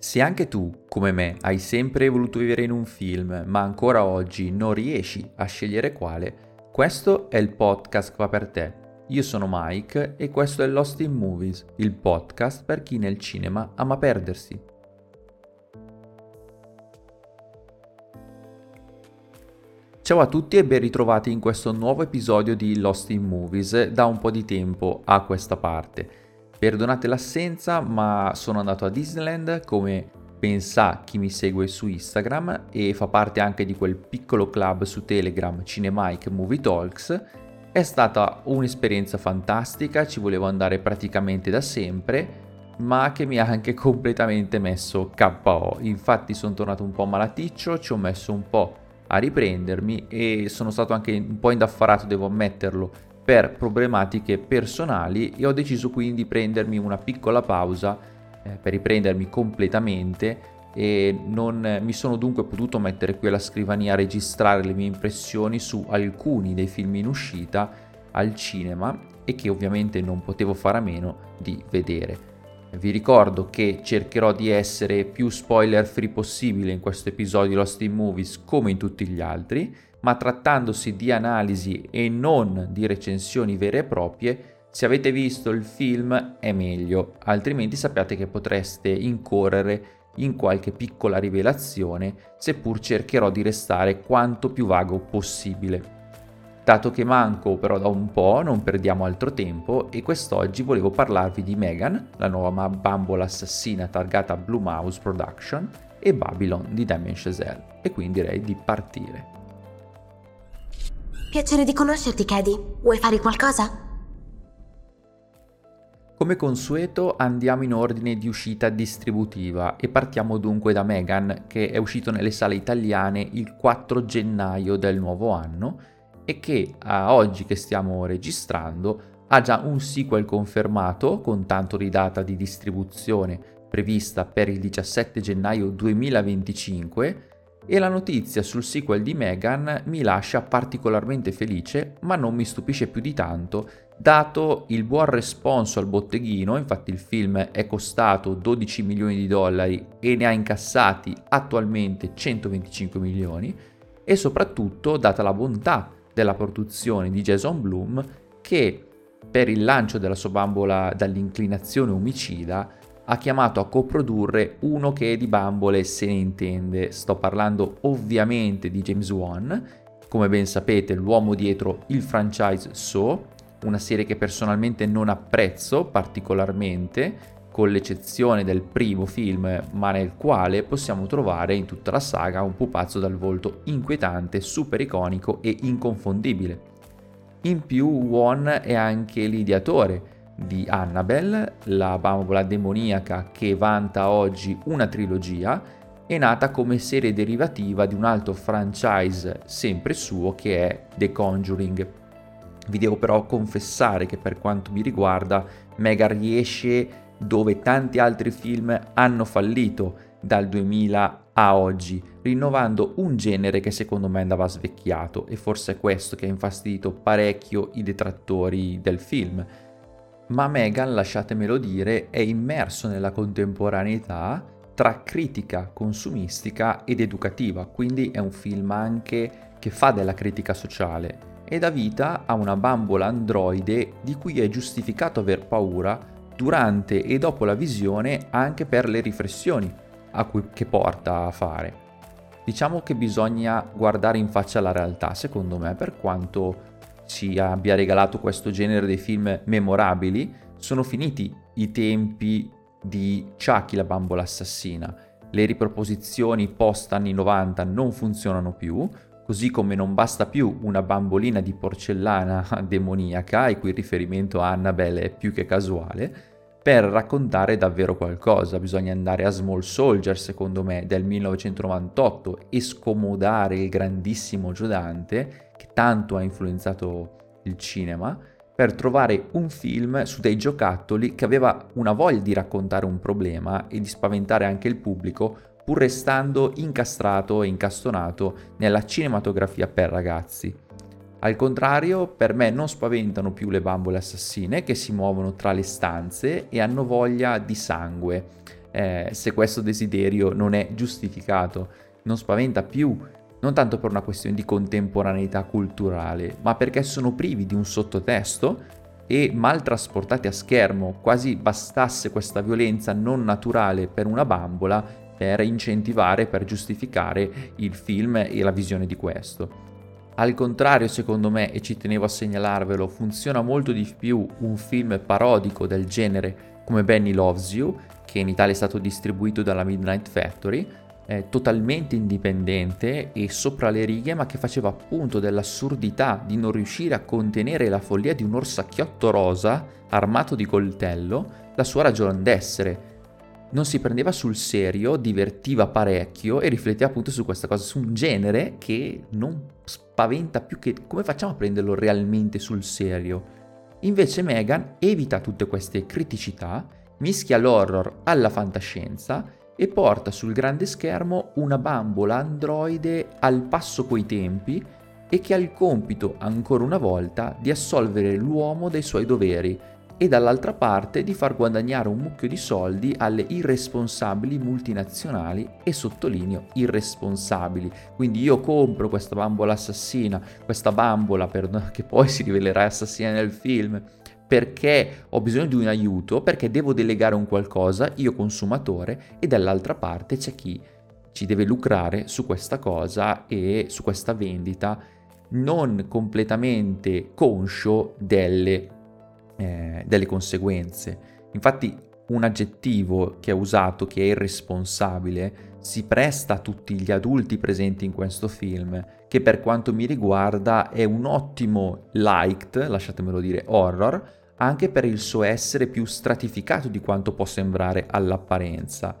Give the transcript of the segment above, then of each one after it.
Se anche tu, come me, hai sempre voluto vivere in un film, ma ancora oggi non riesci a scegliere quale, questo è il podcast fa per te. Io sono Mike e questo è Lost in Movies, il podcast per chi nel cinema ama perdersi. Ciao a tutti e ben ritrovati in questo nuovo episodio di Lost in Movies da un po' di tempo a questa parte. Perdonate l'assenza, ma sono andato a Disneyland come pensa chi mi segue su Instagram e fa parte anche di quel piccolo club su Telegram Cinemike Movie Talks. È stata un'esperienza fantastica, ci volevo andare praticamente da sempre, ma che mi ha anche completamente messo KO. Infatti sono tornato un po' malaticcio, ci ho messo un po' a riprendermi e sono stato anche un po' indaffarato, devo ammetterlo, per problematiche personali e ho deciso quindi di prendermi una piccola pausa eh, per riprendermi completamente e non mi sono dunque potuto mettere qui alla scrivania a registrare le mie impressioni su alcuni dei film in uscita al cinema e che ovviamente non potevo fare a meno di vedere. Vi ricordo che cercherò di essere più spoiler free possibile in questo episodio di Lost in Movies come in tutti gli altri ma trattandosi di analisi e non di recensioni vere e proprie, se avete visto il film è meglio, altrimenti sappiate che potreste incorrere in qualche piccola rivelazione, seppur cercherò di restare quanto più vago possibile. Dato che manco però da un po', non perdiamo altro tempo e quest'oggi volevo parlarvi di Megan, la nuova bambola assassina targata Blue Mouse Production, e Babylon di Damien Chazelle. E quindi direi di partire. Piacere di conoscerti, Cady. Vuoi fare qualcosa? Come consueto andiamo in ordine di uscita distributiva e partiamo dunque da Megan che è uscito nelle sale italiane il 4 gennaio del nuovo anno e che a oggi che stiamo registrando ha già un sequel confermato con tanto di data di distribuzione prevista per il 17 gennaio 2025 e la notizia sul sequel di Megan mi lascia particolarmente felice, ma non mi stupisce più di tanto, dato il buon responso al botteghino, infatti il film è costato 12 milioni di dollari e ne ha incassati attualmente 125 milioni, e soprattutto data la bontà della produzione di Jason Bloom che per il lancio della sua bambola dall'inclinazione omicida ha chiamato a coprodurre uno che di bambole se ne intende. Sto parlando ovviamente di James Wan, come ben sapete l'uomo dietro il franchise So, una serie che personalmente non apprezzo particolarmente, con l'eccezione del primo film, ma nel quale possiamo trovare in tutta la saga un pupazzo dal volto inquietante, super iconico e inconfondibile. In più Won è anche l'ideatore di Annabelle, la bambola demoniaca che vanta oggi una trilogia, è nata come serie derivativa di un altro franchise sempre suo che è The Conjuring. Vi devo però confessare che per quanto mi riguarda Mega riesce dove tanti altri film hanno fallito dal 2000 a oggi, rinnovando un genere che secondo me andava svecchiato e forse è questo che ha infastidito parecchio i detrattori del film ma Megan, lasciatemelo dire, è immerso nella contemporaneità tra critica consumistica ed educativa, quindi è un film anche che fa della critica sociale e dà vita a una bambola androide di cui è giustificato aver paura durante e dopo la visione anche per le riflessioni a cui, che porta a fare. Diciamo che bisogna guardare in faccia la realtà, secondo me, per quanto ci abbia regalato questo genere di film memorabili, sono finiti i tempi di Chucky la bambola assassina. Le riproposizioni post anni 90 non funzionano più, così come non basta più una bambolina di porcellana demoniaca, il cui riferimento a Annabelle è più che casuale, per raccontare davvero qualcosa. Bisogna andare a Small Soldier, secondo me, del 1998 e scomodare il grandissimo Giodante tanto ha influenzato il cinema, per trovare un film su dei giocattoli che aveva una voglia di raccontare un problema e di spaventare anche il pubblico, pur restando incastrato e incastonato nella cinematografia per ragazzi. Al contrario, per me non spaventano più le bambole assassine che si muovono tra le stanze e hanno voglia di sangue. eh, se questo desiderio non è giustificato. Non spaventa più, non tanto per una questione di contemporaneità culturale, ma perché sono privi di un sottotesto e mal trasportati a schermo, quasi bastasse questa violenza non naturale per una bambola per incentivare, per giustificare il film e la visione di questo. Al contrario, secondo me, e ci tenevo a segnalarvelo, funziona molto di più un film parodico del genere come Benny Loves You, che in Italia è stato distribuito dalla Midnight Factory, eh, totalmente indipendente e sopra le righe, ma che faceva appunto dell'assurdità di non riuscire a contenere la follia di un orsacchiotto rosa armato di coltello la sua ragione d'essere. Non si prendeva sul serio, divertiva parecchio e rifletteva appunto su questa cosa, su un genere che non spaventa più che come facciamo a prenderlo realmente sul serio. Invece Megan evita tutte queste criticità, mischia l'horror alla fantascienza e porta sul grande schermo una bambola androide al passo coi tempi e che ha il compito, ancora una volta, di assolvere l'uomo dei suoi doveri e dall'altra parte di far guadagnare un mucchio di soldi alle irresponsabili multinazionali e sottolineo irresponsabili. Quindi io compro questa bambola assassina, questa bambola per, che poi si rivelerà assassina nel film, perché ho bisogno di un aiuto, perché devo delegare un qualcosa, io consumatore, e dall'altra parte c'è chi ci deve lucrare su questa cosa e su questa vendita non completamente conscio delle, eh, delle conseguenze. Infatti un aggettivo che è usato, che è irresponsabile, si presta a tutti gli adulti presenti in questo film, che per quanto mi riguarda è un ottimo liked, lasciatemelo dire, horror, anche per il suo essere più stratificato di quanto può sembrare all'apparenza.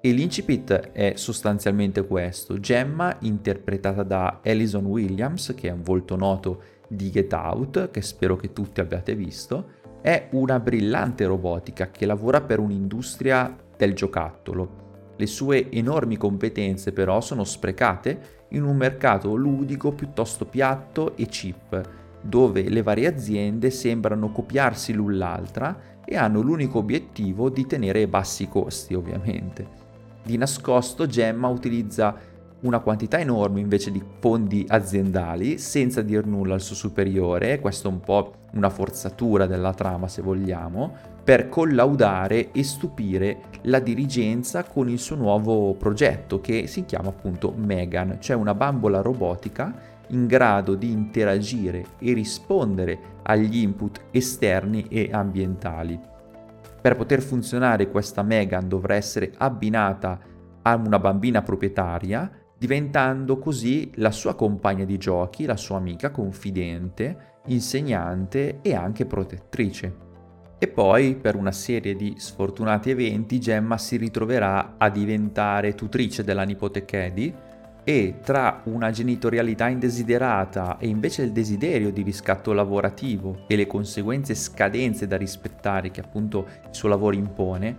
E l'incipit è sostanzialmente questo. Gemma, interpretata da Alison Williams, che è un volto noto di Get Out, che spero che tutti abbiate visto, è una brillante robotica che lavora per un'industria del giocattolo. Le sue enormi competenze però sono sprecate in un mercato ludico piuttosto piatto e cheap, dove le varie aziende sembrano copiarsi l'un l'altra e hanno l'unico obiettivo di tenere bassi costi, ovviamente. Di nascosto Gemma utilizza una quantità enorme invece di fondi aziendali senza dir nulla al suo superiore, questo è un po' una forzatura della trama se vogliamo, per collaudare e stupire la dirigenza con il suo nuovo progetto che si chiama appunto Megan, cioè una bambola robotica in grado di interagire e rispondere agli input esterni e ambientali. Per poter funzionare questa Megan dovrà essere abbinata a una bambina proprietaria, diventando così la sua compagna di giochi, la sua amica confidente, insegnante e anche protettrice. E poi, per una serie di sfortunati eventi, Gemma si ritroverà a diventare tutrice della nipote Cady, e tra una genitorialità indesiderata e invece il desiderio di riscatto lavorativo e le conseguenze scadenze da rispettare che appunto il suo lavoro impone,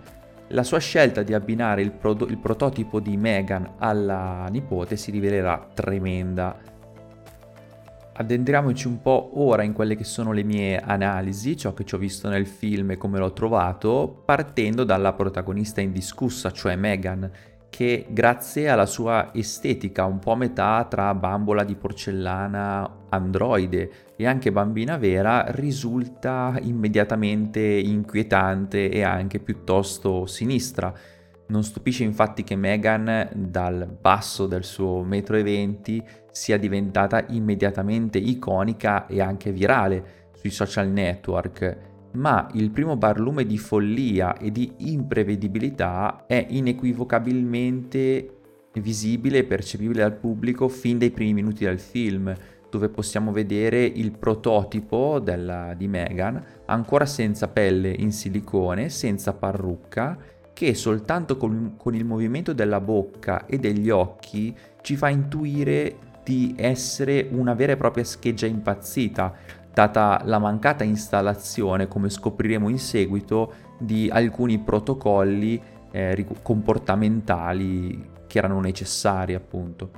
la sua scelta di abbinare il, pro- il prototipo di Megan alla nipote si rivelerà tremenda. Addentriamoci un po' ora in quelle che sono le mie analisi, ciò che ci ho visto nel film e come l'ho trovato, partendo dalla protagonista indiscussa, cioè Megan, che grazie alla sua estetica un po' a metà tra bambola di porcellana androide e anche bambina vera risulta immediatamente inquietante e anche piuttosto sinistra. Non stupisce infatti che Meghan dal basso del suo metro e venti sia diventata immediatamente iconica e anche virale sui social network ma il primo barlume di follia e di imprevedibilità è inequivocabilmente visibile e percepibile dal pubblico fin dai primi minuti del film, dove possiamo vedere il prototipo della, di Megan ancora senza pelle in silicone, senza parrucca, che soltanto con, con il movimento della bocca e degli occhi ci fa intuire di essere una vera e propria scheggia impazzita, data la mancata installazione, come scopriremo in seguito, di alcuni protocolli eh, comportamentali che erano necessari appunto.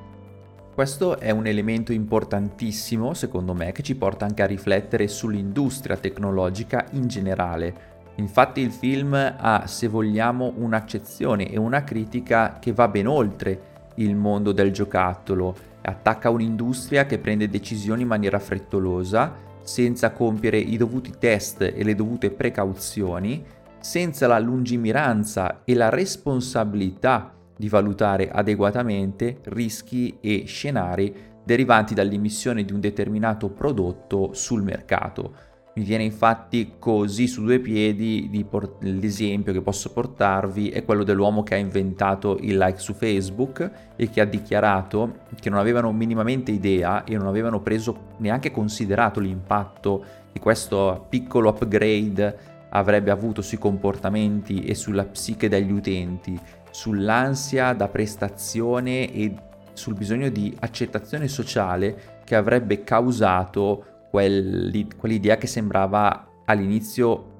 Questo è un elemento importantissimo, secondo me, che ci porta anche a riflettere sull'industria tecnologica in generale. Infatti il film ha, se vogliamo, un'accezione e una critica che va ben oltre il mondo del giocattolo, attacca un'industria che prende decisioni in maniera frettolosa, senza compiere i dovuti test e le dovute precauzioni, senza la lungimiranza e la responsabilità di valutare adeguatamente rischi e scenari derivanti dall'immissione di un determinato prodotto sul mercato. Mi viene infatti così su due piedi port- l'esempio che posso portarvi è quello dell'uomo che ha inventato il like su Facebook e che ha dichiarato che non avevano minimamente idea e non avevano preso neanche considerato l'impatto che questo piccolo upgrade avrebbe avuto sui comportamenti e sulla psiche degli utenti, sull'ansia da prestazione e sul bisogno di accettazione sociale che avrebbe causato quell'idea che sembrava all'inizio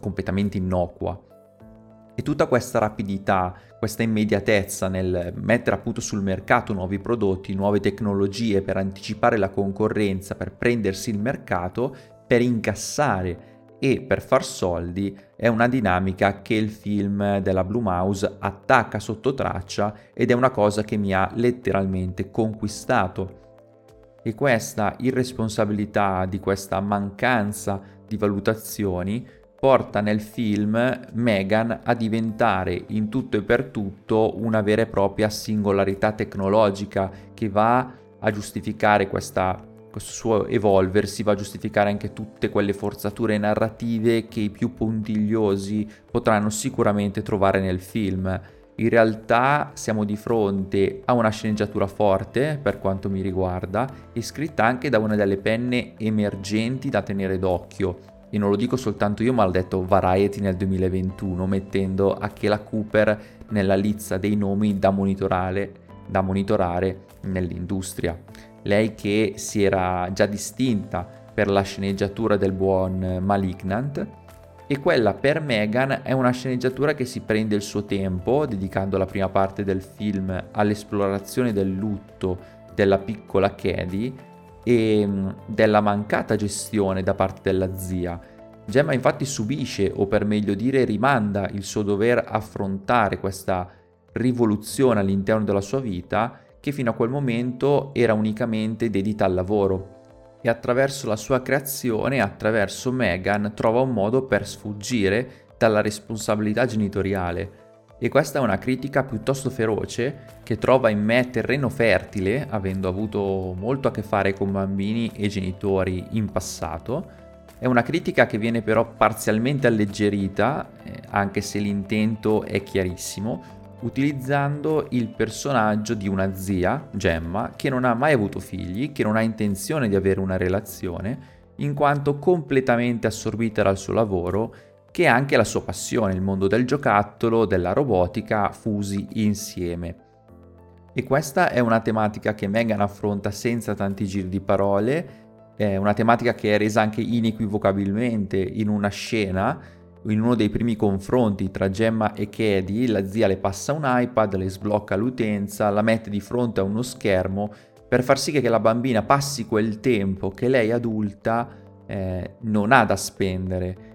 completamente innocua. E tutta questa rapidità, questa immediatezza nel mettere appunto sul mercato nuovi prodotti, nuove tecnologie per anticipare la concorrenza, per prendersi il mercato, per incassare e per far soldi è una dinamica che il film della Blue Mouse attacca sotto traccia ed è una cosa che mi ha letteralmente conquistato e questa irresponsabilità di questa mancanza di valutazioni porta nel film Megan a diventare in tutto e per tutto una vera e propria singolarità tecnologica che va a giustificare questa, questo suo evolversi, va a giustificare anche tutte quelle forzature narrative che i più puntigliosi potranno sicuramente trovare nel film in realtà siamo di fronte a una sceneggiatura forte per quanto mi riguarda e scritta anche da una delle penne emergenti da tenere d'occhio. E non lo dico soltanto io, ma l'ha detto Variety nel 2021, mettendo Achela Cooper nella lista dei nomi da monitorare, da monitorare nell'industria. Lei che si era già distinta per la sceneggiatura del buon Malignant e quella per Megan è una sceneggiatura che si prende il suo tempo, dedicando la prima parte del film all'esplorazione del lutto della piccola Cady e mm, della mancata gestione da parte della zia. Gemma infatti subisce, o per meglio dire rimanda, il suo dover affrontare questa rivoluzione all'interno della sua vita che fino a quel momento era unicamente dedita al lavoro e attraverso la sua creazione, attraverso Megan, trova un modo per sfuggire dalla responsabilità genitoriale. E questa è una critica piuttosto feroce che trova in me terreno fertile, avendo avuto molto a che fare con bambini e genitori in passato. È una critica che viene però parzialmente alleggerita, eh, anche se l'intento è chiarissimo, utilizzando il personaggio di una zia, Gemma, che non ha mai avuto figli, che non ha intenzione di avere una relazione, in quanto completamente assorbita dal suo lavoro, che è anche la sua passione, il mondo del giocattolo, della robotica, fusi insieme. E questa è una tematica che Megan affronta senza tanti giri di parole, è una tematica che è resa anche inequivocabilmente in una scena in uno dei primi confronti tra Gemma e Cady, la zia le passa un iPad, le sblocca l'utenza, la mette di fronte a uno schermo per far sì che la bambina passi quel tempo che lei adulta eh, non ha da spendere.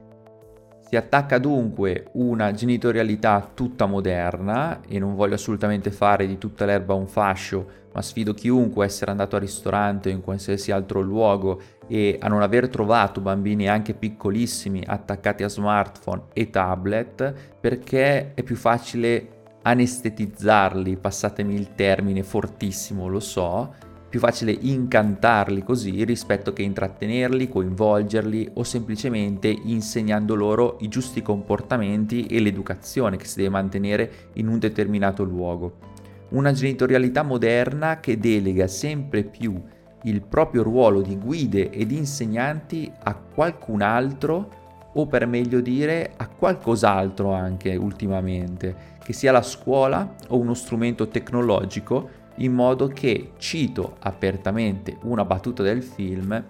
Si attacca dunque una genitorialità tutta moderna e non voglio assolutamente fare di tutta l'erba un fascio, ma sfido chiunque a essere andato al ristorante o in qualsiasi altro luogo e a non aver trovato bambini anche piccolissimi attaccati a smartphone e tablet perché è più facile anestetizzarli, passatemi il termine fortissimo, lo so, più facile incantarli così rispetto che intrattenerli, coinvolgerli o semplicemente insegnando loro i giusti comportamenti e l'educazione che si deve mantenere in un determinato luogo. Una genitorialità moderna che delega sempre più il proprio ruolo di guide ed insegnanti a qualcun altro o per meglio dire a qualcos'altro anche ultimamente, che sia la scuola o uno strumento tecnologico, in modo che, cito apertamente una battuta del film,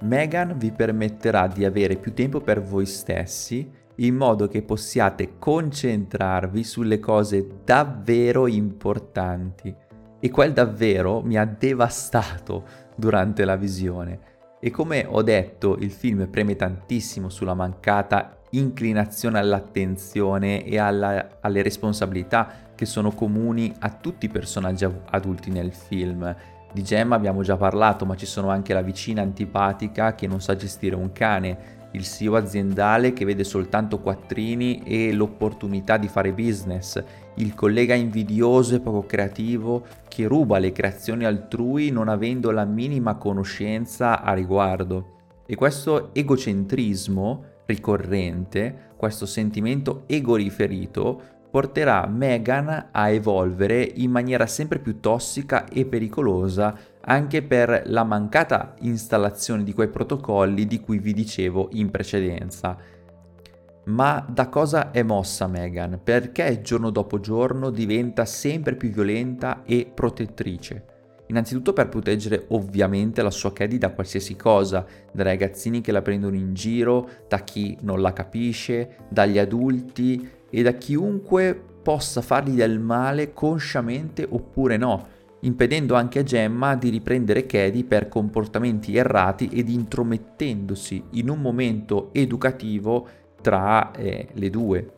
Megan vi permetterà di avere più tempo per voi stessi in modo che possiate concentrarvi sulle cose davvero importanti e quel davvero mi ha devastato durante la visione. E come ho detto, il film preme tantissimo sulla mancata inclinazione all'attenzione e alla, alle responsabilità che sono comuni a tutti i personaggi adulti nel film. Di Gemma abbiamo già parlato, ma ci sono anche la vicina antipatica che non sa gestire un cane, il CEO aziendale che vede soltanto quattrini e l'opportunità di fare business, il collega invidioso e poco creativo che ruba le creazioni altrui non avendo la minima conoscenza a riguardo. E questo egocentrismo ricorrente, questo sentimento ego-riferito, porterà Meghan a evolvere in maniera sempre più tossica e pericolosa anche per la mancata installazione di quei protocolli di cui vi dicevo in precedenza. Ma da cosa è mossa Meghan? Perché giorno dopo giorno diventa sempre più violenta e protettrice? Innanzitutto per proteggere ovviamente la sua Caddy da qualsiasi cosa, dai ragazzini che la prendono in giro, da chi non la capisce, dagli adulti e da chiunque possa fargli del male consciamente oppure no, impedendo anche a Gemma di riprendere Cady per comportamenti errati ed intromettendosi in un momento educativo tra eh, le due.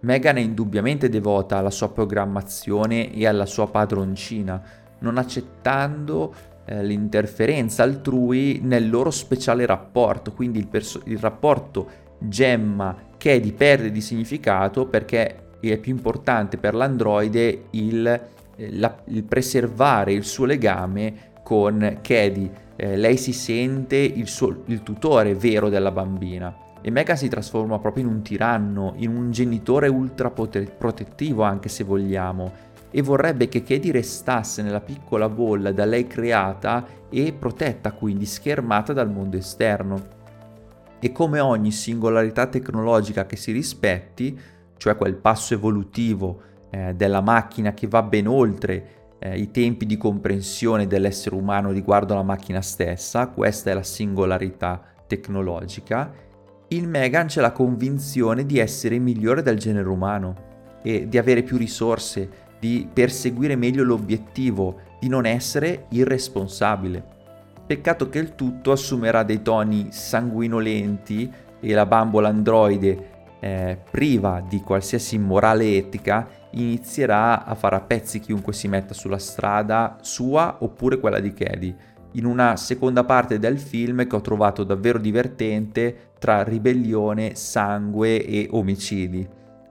Megan è indubbiamente devota alla sua programmazione e alla sua padroncina, non accettando eh, l'interferenza altrui nel loro speciale rapporto, quindi il, perso- il rapporto Gemma che perde di significato perché è più importante per l'androide il, eh, la, il preservare il suo legame con Cady. Eh, lei si sente il, suo, il tutore vero della bambina e Mega si trasforma proprio in un tiranno, in un genitore ultra protettivo anche se vogliamo e vorrebbe che Cady restasse nella piccola bolla da lei creata e protetta, quindi schermata dal mondo esterno. E come ogni singolarità tecnologica che si rispetti, cioè quel passo evolutivo eh, della macchina che va ben oltre eh, i tempi di comprensione dell'essere umano riguardo alla macchina stessa, questa è la singolarità tecnologica, il Megan c'è la convinzione di essere migliore del genere umano e di avere più risorse, di perseguire meglio l'obiettivo, di non essere irresponsabile. Peccato che il tutto assumerà dei toni sanguinolenti e la bambola androide, eh, priva di qualsiasi morale etica, inizierà a fare a pezzi chiunque si metta sulla strada sua oppure quella di Cady. In una seconda parte del film che ho trovato davvero divertente tra ribellione, sangue e omicidi.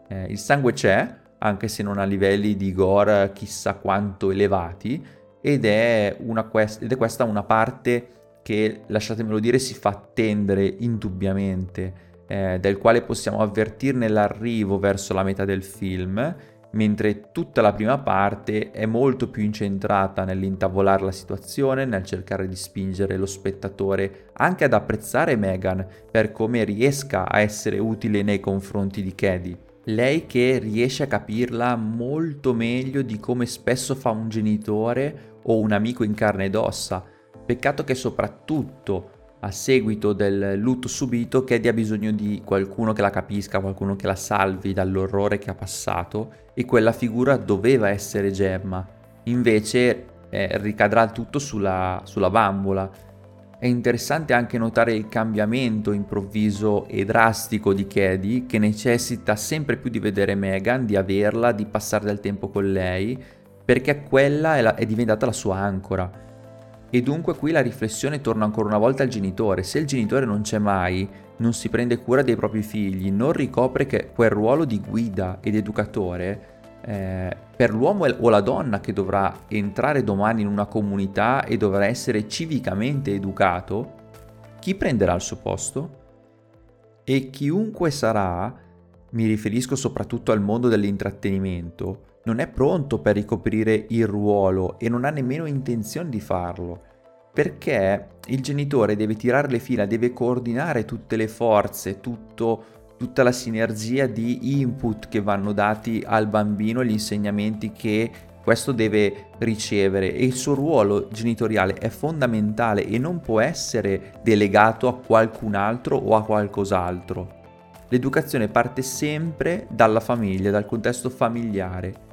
Eh, il sangue c'è, anche se non a livelli di gore chissà quanto elevati, ed è, quest- ed è questa una parte che, lasciatemelo dire, si fa attendere indubbiamente, eh, del quale possiamo avvertirne l'arrivo verso la metà del film, mentre tutta la prima parte è molto più incentrata nell'intavolare la situazione, nel cercare di spingere lo spettatore anche ad apprezzare Megan per come riesca a essere utile nei confronti di Cady. Lei che riesce a capirla molto meglio di come spesso fa un genitore o un amico in carne ed ossa. Peccato che soprattutto a seguito del lutto subito Cady ha bisogno di qualcuno che la capisca, qualcuno che la salvi dall'orrore che ha passato e quella figura doveva essere Gemma. Invece eh, ricadrà tutto sulla, sulla bambola. È interessante anche notare il cambiamento improvviso e drastico di Cady che necessita sempre più di vedere Megan, di averla, di passare del tempo con lei perché quella è, la, è diventata la sua ancora. E dunque qui la riflessione torna ancora una volta al genitore. Se il genitore non c'è mai, non si prende cura dei propri figli, non ricopre quel ruolo di guida ed educatore, eh, per l'uomo o la donna che dovrà entrare domani in una comunità e dovrà essere civicamente educato, chi prenderà il suo posto? E chiunque sarà, mi riferisco soprattutto al mondo dell'intrattenimento, non è pronto per ricoprire il ruolo e non ha nemmeno intenzione di farlo, perché il genitore deve tirare le fila, deve coordinare tutte le forze, tutto, tutta la sinergia di input che vanno dati al bambino, gli insegnamenti che questo deve ricevere. E il suo ruolo genitoriale è fondamentale e non può essere delegato a qualcun altro o a qualcos'altro. L'educazione parte sempre dalla famiglia, dal contesto familiare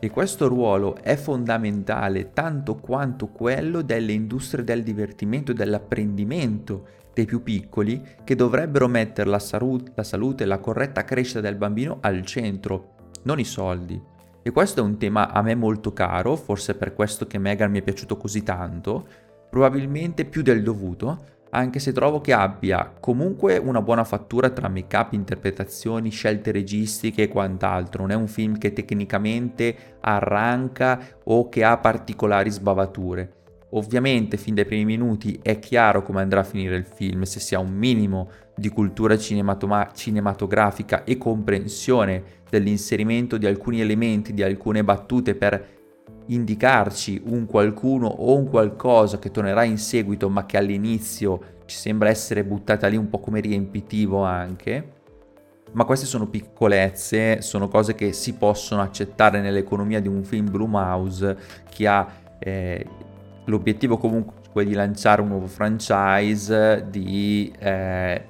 e questo ruolo è fondamentale tanto quanto quello delle industrie del divertimento e dell'apprendimento dei più piccoli che dovrebbero mettere la, saru- la salute e la corretta crescita del bambino al centro, non i soldi. E questo è un tema a me molto caro, forse per questo che Megan mi è piaciuto così tanto, probabilmente più del dovuto, anche se trovo che abbia comunque una buona fattura tra make-up, interpretazioni, scelte registiche e quant'altro. Non è un film che tecnicamente arranca o che ha particolari sbavature. Ovviamente fin dai primi minuti è chiaro come andrà a finire il film, se si ha un minimo di cultura cinematoma- cinematografica e comprensione dell'inserimento di alcuni elementi, di alcune battute per indicarci un qualcuno o un qualcosa che tornerà in seguito ma che all'inizio ci sembra essere buttata lì un po' come riempitivo anche. Ma queste sono piccolezze, sono cose che si possono accettare nell'economia di un film Blumhouse che ha eh, l'obiettivo comunque di lanciare un nuovo franchise, di eh,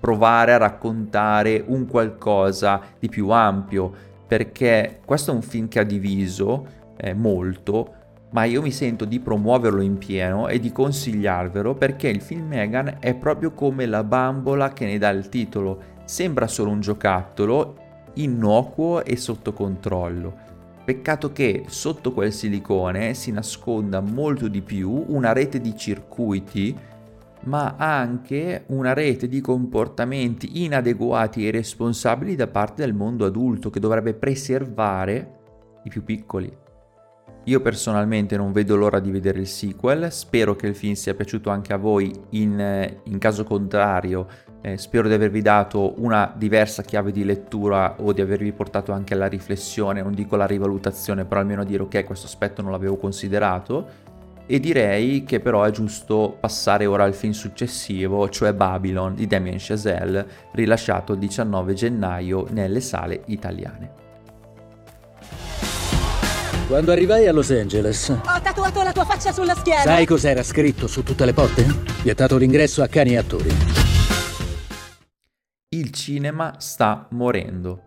provare a raccontare un qualcosa di più ampio, perché questo è un film che ha diviso, eh, molto, ma io mi sento di promuoverlo in pieno e di consigliarvelo perché il film Megan è proprio come la bambola che ne dà il titolo. Sembra solo un giocattolo, innocuo e sotto controllo. Peccato che sotto quel silicone si nasconda molto di più una rete di circuiti, ma anche una rete di comportamenti inadeguati e irresponsabili da parte del mondo adulto che dovrebbe preservare i più piccoli. Io personalmente non vedo l'ora di vedere il sequel, spero che il film sia piaciuto anche a voi, in, in caso contrario eh, spero di avervi dato una diversa chiave di lettura o di avervi portato anche alla riflessione, non dico alla rivalutazione, però almeno dire ok questo aspetto non l'avevo considerato e direi che però è giusto passare ora al film successivo, cioè Babylon di Damien Chazelle, rilasciato il 19 gennaio nelle sale italiane. Quando arrivai a Los Angeles... Ho tatuato la tua faccia sulla schiena! Sai cos'era scritto su tutte le porte? Vietato l'ingresso a cani e attori. Il cinema sta morendo.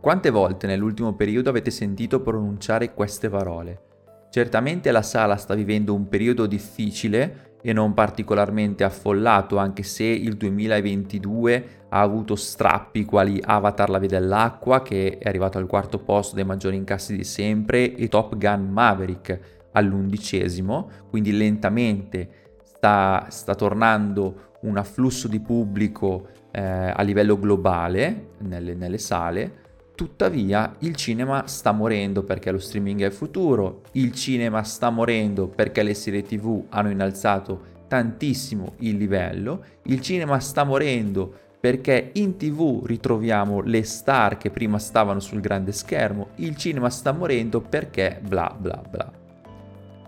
Quante volte nell'ultimo periodo avete sentito pronunciare queste parole? Certamente la sala sta vivendo un periodo difficile e non particolarmente affollato, anche se il 2022 ha avuto strappi quali Avatar la via dell'acqua, che è arrivato al quarto posto dei maggiori incassi di sempre, e Top Gun Maverick all'undicesimo, quindi lentamente sta, sta tornando un afflusso di pubblico eh, a livello globale nelle, nelle sale. Tuttavia il cinema sta morendo perché lo streaming è il futuro, il cinema sta morendo perché le serie tv hanno innalzato tantissimo il livello, il cinema sta morendo perché in tv ritroviamo le star che prima stavano sul grande schermo, il cinema sta morendo perché bla bla bla.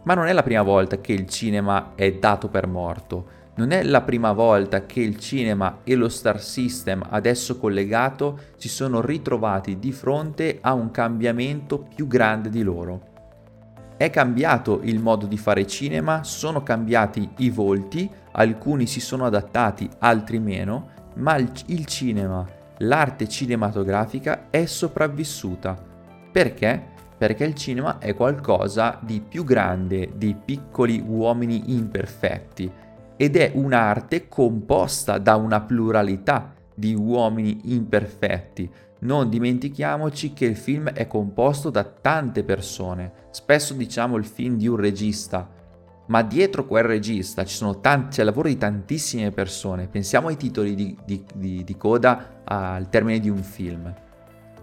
Ma non è la prima volta che il cinema è dato per morto, non è la prima volta che il cinema e lo star system adesso collegato si sono ritrovati di fronte a un cambiamento più grande di loro. È cambiato il modo di fare cinema, sono cambiati i volti, alcuni si sono adattati, altri meno, ma il, cinema, l'arte cinematografica è sopravvissuta. Perché? Perché il cinema è qualcosa di più grande di piccoli uomini imperfetti ed è un'arte composta da una pluralità di uomini imperfetti. Non dimentichiamoci che il film è composto da tante persone. Spesso diciamo il film di un regista, ma dietro quel regista tanti, c'è il lavoro di tantissime persone. Pensiamo ai titoli di, di, di, di coda al termine di un film.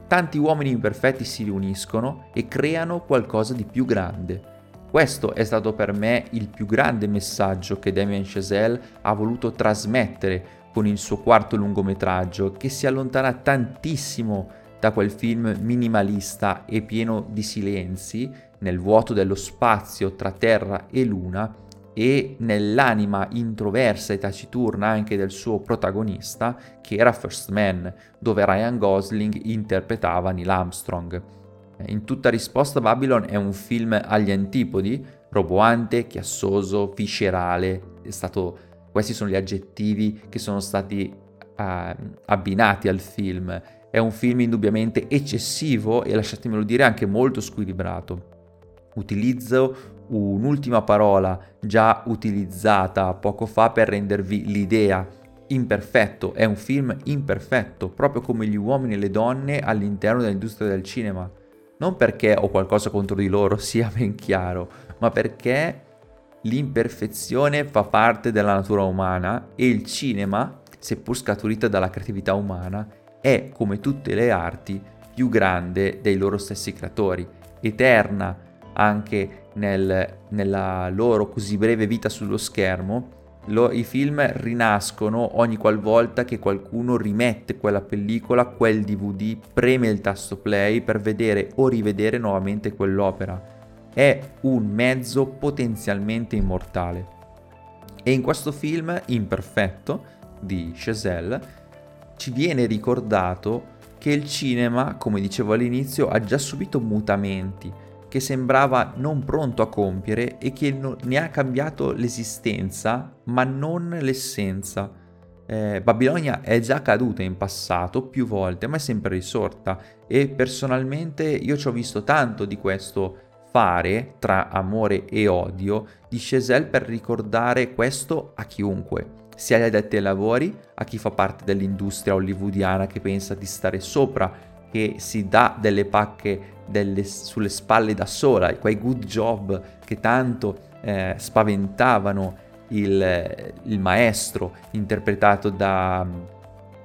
Tanti uomini imperfetti si riuniscono e creano qualcosa di più grande. Questo è stato per me il più grande messaggio che Damien Chazelle ha voluto trasmettere con il suo quarto lungometraggio, che si allontana tantissimo da quel film minimalista e pieno di silenzi, nel vuoto dello spazio tra terra e luna, e nell'anima introversa e taciturna anche del suo protagonista, che era First Man, dove Ryan Gosling interpretava Neil Armstrong. In tutta risposta Babylon è un film agli antipodi, roboante, chiassoso, viscerale, stato, questi sono gli aggettivi che sono stati uh, abbinati al film. È un film indubbiamente eccessivo e lasciatemelo dire anche molto squilibrato. Utilizzo un'ultima parola già utilizzata poco fa per rendervi l'idea. Imperfetto, è un film imperfetto, proprio come gli uomini e le donne all'interno dell'industria del cinema. Non perché ho qualcosa contro di loro, sia ben chiaro, ma perché l'imperfezione fa parte della natura umana e il cinema, seppur scaturito dalla creatività umana, è, come tutte le arti, più grande dei loro stessi creatori, eterna anche nel, nella loro così breve vita sullo schermo, lo, i film rinascono ogni qualvolta che qualcuno rimette quella pellicola, quel DVD, preme il tasto play per vedere o rivedere nuovamente quell'opera. È un mezzo potenzialmente immortale. E in questo film imperfetto di Chazelle ci viene ricordato che il cinema, come dicevo all'inizio, ha già subito mutamenti che sembrava non pronto a compiere e che ne ha cambiato l'esistenza, ma non l'essenza. Eh, Babilonia è già caduta in passato più volte, ma è sempre risorta e personalmente io ci ho visto tanto di questo fare tra amore e odio di Chazelle per ricordare questo a chiunque, sia agli addetti ai lavori, a chi fa parte dell'industria hollywoodiana che pensa di stare sopra, che si dà delle pacche delle, sulle spalle da sola, quei good job che tanto eh, spaventavano il, il, maestro interpretato da mm,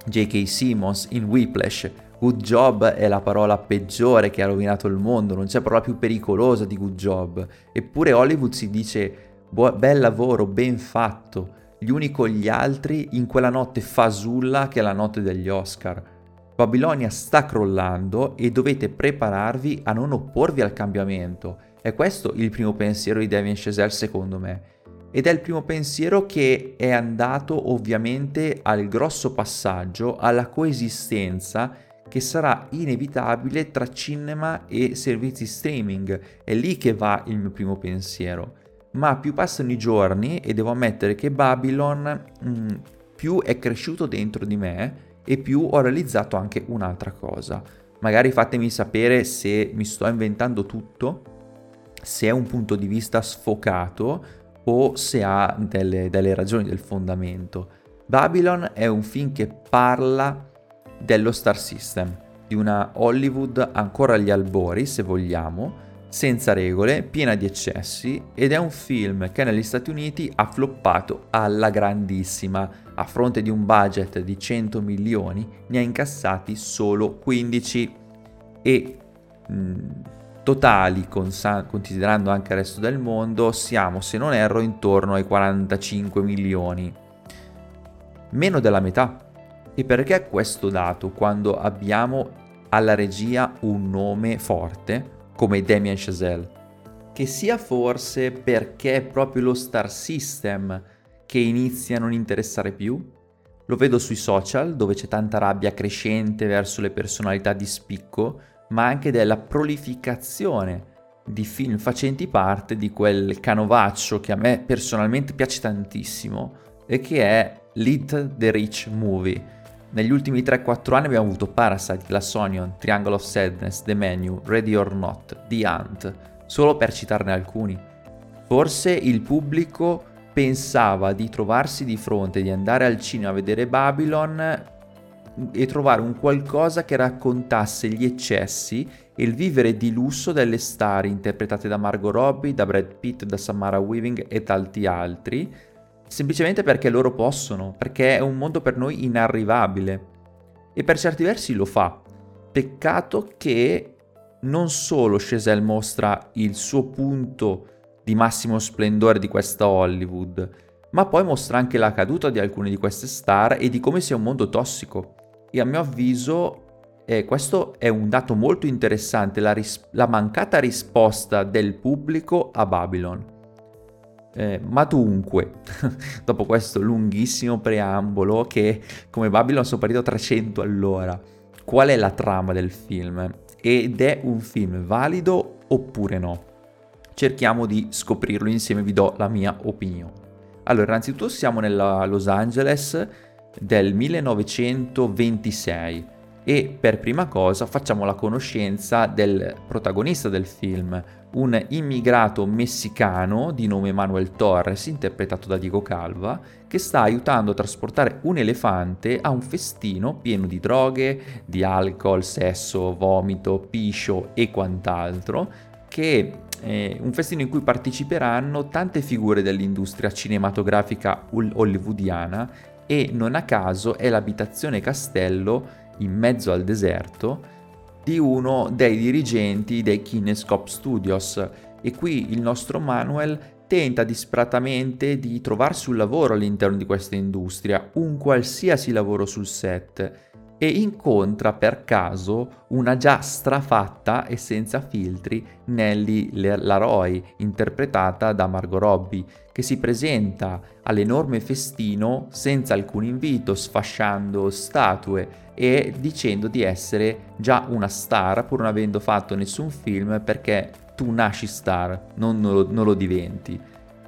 J.K. Simmons in Whiplash. Good job è la parola peggiore che ha rovinato il mondo, non c'è parola più pericolosa di good job. Eppure Hollywood si dice bel lavoro, ben fatto, gli uni con gli altri in quella notte fasulla che è la notte degli Oscar. Babilonia sta crollando e dovete prepararvi a non opporvi al cambiamento. È questo il primo pensiero di Damien Chazelle secondo me. Ed è il primo pensiero che è andato ovviamente al grosso passaggio, alla coesistenza che sarà inevitabile tra cinema e servizi streaming. È lì che va il mio primo pensiero. Ma più passano i giorni e devo ammettere che Babylon mh, mm, più è cresciuto dentro di me e più ho realizzato anche un'altra cosa. Magari fatemi sapere se mi sto inventando tutto, se è un punto di vista sfocato o se ha delle, delle ragioni del fondamento. Babylon è un film che parla dello Star System, di una Hollywood ancora agli albori, se vogliamo, senza regole, piena di eccessi ed è un film che negli Stati Uniti ha floppato alla grandissima. A fronte di un budget di 100 milioni ne ha incassati solo 15 e mh, totali, consa- considerando anche il resto del mondo, siamo se non erro intorno ai 45 milioni. Meno della metà. E perché questo dato quando abbiamo alla regia un nome forte? Come Damien Chazelle, che sia forse perché è proprio lo star system che inizia a non interessare più? Lo vedo sui social, dove c'è tanta rabbia crescente verso le personalità di spicco, ma anche della prolificazione di film facenti parte di quel canovaccio che a me personalmente piace tantissimo e che è Lead the Rich Movie negli ultimi 3-4 anni abbiamo avuto Parasite, Glass Onion, Triangle of Sadness, The Menu, Ready or Not, The Hunt, solo per citarne alcuni. Forse il pubblico pensava di trovarsi di fronte, di andare al cinema a vedere Babylon e trovare un qualcosa che raccontasse gli eccessi e il vivere di lusso delle star interpretate da Margot Robbie, da Brad Pitt, da Samara Weaving e tanti altri, semplicemente perché loro possono, perché è un mondo per noi inarrivabile. E per certi versi lo fa. Peccato che non solo Chazelle mostra il suo punto di massimo splendore di questa Hollywood, ma poi mostra anche la caduta di alcune di queste star e di come sia un mondo tossico. E a mio avviso eh, questo è un dato molto interessante, la, ris- la mancata risposta del pubblico a Babylon. Eh, ma dunque, dopo questo lunghissimo preambolo che come Babylon sono partito a 300 all'ora, qual è la trama del film? Ed è un film valido oppure no? Cerchiamo di scoprirlo insieme, vi do la mia opinione. Allora, innanzitutto siamo nella Los Angeles del 1926. E per prima cosa facciamo la conoscenza del protagonista del film, un immigrato messicano di nome Manuel Torres, interpretato da Diego Calva, che sta aiutando a trasportare un elefante a un festino pieno di droghe, di alcol, sesso, vomito, piscio e quant'altro, che è un festino in cui parteciperanno tante figure dell'industria cinematografica hollywoodiana e non a caso è l'abitazione castello in mezzo al deserto di uno dei dirigenti dei Kinescope Studios. E qui il nostro Manuel tenta disperatamente di trovarsi un lavoro all'interno di questa industria, un qualsiasi lavoro sul set e incontra per caso una già strafatta e senza filtri Nelly Laroy, interpretata da Margot Robbie, che si presenta all'enorme festino senza alcun invito, sfasciando statue e dicendo di essere già una star pur non avendo fatto nessun film perché tu nasci star, non lo, non lo diventi.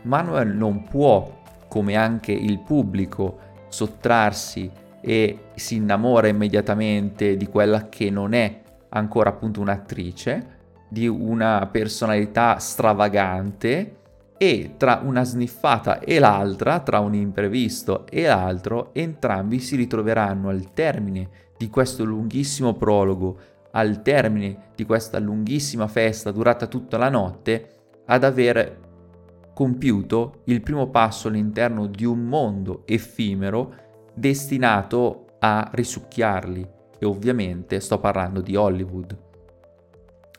Manuel non può, come anche il pubblico, sottrarsi e si innamora immediatamente di quella che non è ancora appunto un'attrice, di una personalità stravagante e tra una sniffata e l'altra, tra un imprevisto e l'altro, entrambi si ritroveranno al termine di questo lunghissimo prologo, al termine di questa lunghissima festa durata tutta la notte, ad aver compiuto il primo passo all'interno di un mondo effimero destinato a risucchiarli e ovviamente sto parlando di Hollywood.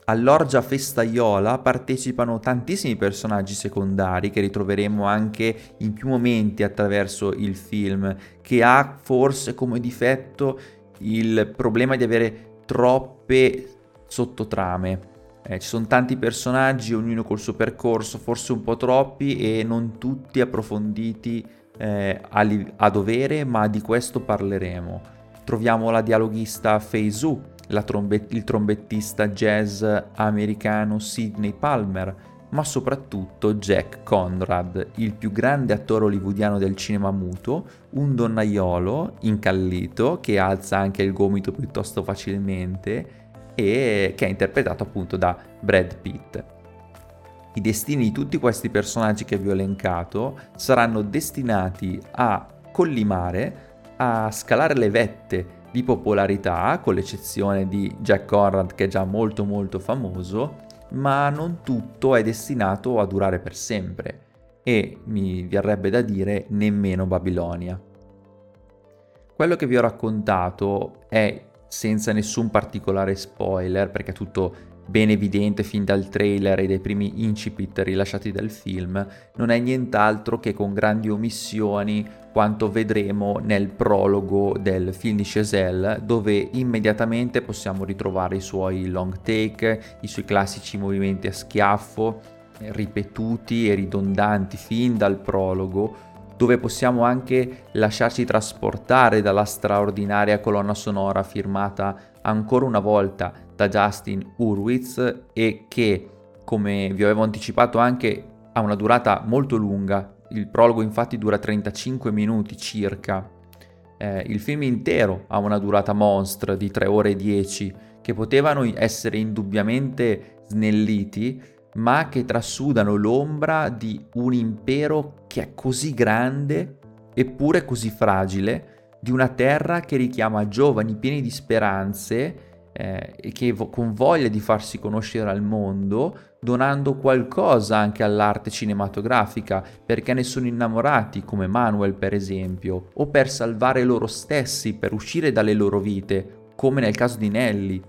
All'orgia festaiola partecipano tantissimi personaggi secondari che ritroveremo anche in più momenti attraverso il film, che ha forse come difetto il problema di avere troppe sottotrame. Eh, ci sono tanti personaggi, ognuno col suo percorso, forse un po' troppi e non tutti approfonditi eh, a, li- a, dovere, ma di questo parleremo. Troviamo la dialoghista Fei Zhu, trombe- il trombettista jazz americano Sidney Palmer, ma soprattutto Jack Conrad, il più grande attore hollywoodiano del cinema muto, un donnaiolo incallito che alza anche il gomito piuttosto facilmente e che è interpretato appunto da Brad Pitt. I destini di tutti questi personaggi che vi ho elencato saranno destinati a collimare, a scalare le vette di popolarità, con l'eccezione di Jack Conrad che è già molto molto famoso, ma non tutto è destinato a durare per sempre e mi verrebbe da dire nemmeno Babilonia. Quello che vi ho raccontato è senza nessun particolare spoiler perché è tutto ben evidente fin dal trailer e dai primi incipit rilasciati dal film, non è nient'altro che con grandi omissioni quanto vedremo nel prologo del film di Chazelle, dove immediatamente possiamo ritrovare i suoi long take, i suoi classici movimenti a schiaffo, ripetuti e ridondanti fin dal prologo, dove possiamo anche lasciarci trasportare dalla straordinaria colonna sonora firmata ancora una volta da Justin Hurwitz e che, come vi avevo anticipato, anche ha una durata molto lunga. Il prologo infatti dura 35 minuti circa. Eh, il film intero ha una durata monstra di 3 ore e 10 che potevano essere indubbiamente snelliti, ma che trasudano l'ombra di un impero che è così grande eppure così fragile, di una terra che richiama giovani pieni di speranze eh, e che vo- con voglia di farsi conoscere al mondo, donando qualcosa anche all'arte cinematografica, perché ne sono innamorati, come Manuel per esempio, o per salvare loro stessi, per uscire dalle loro vite, come nel caso di Nelly.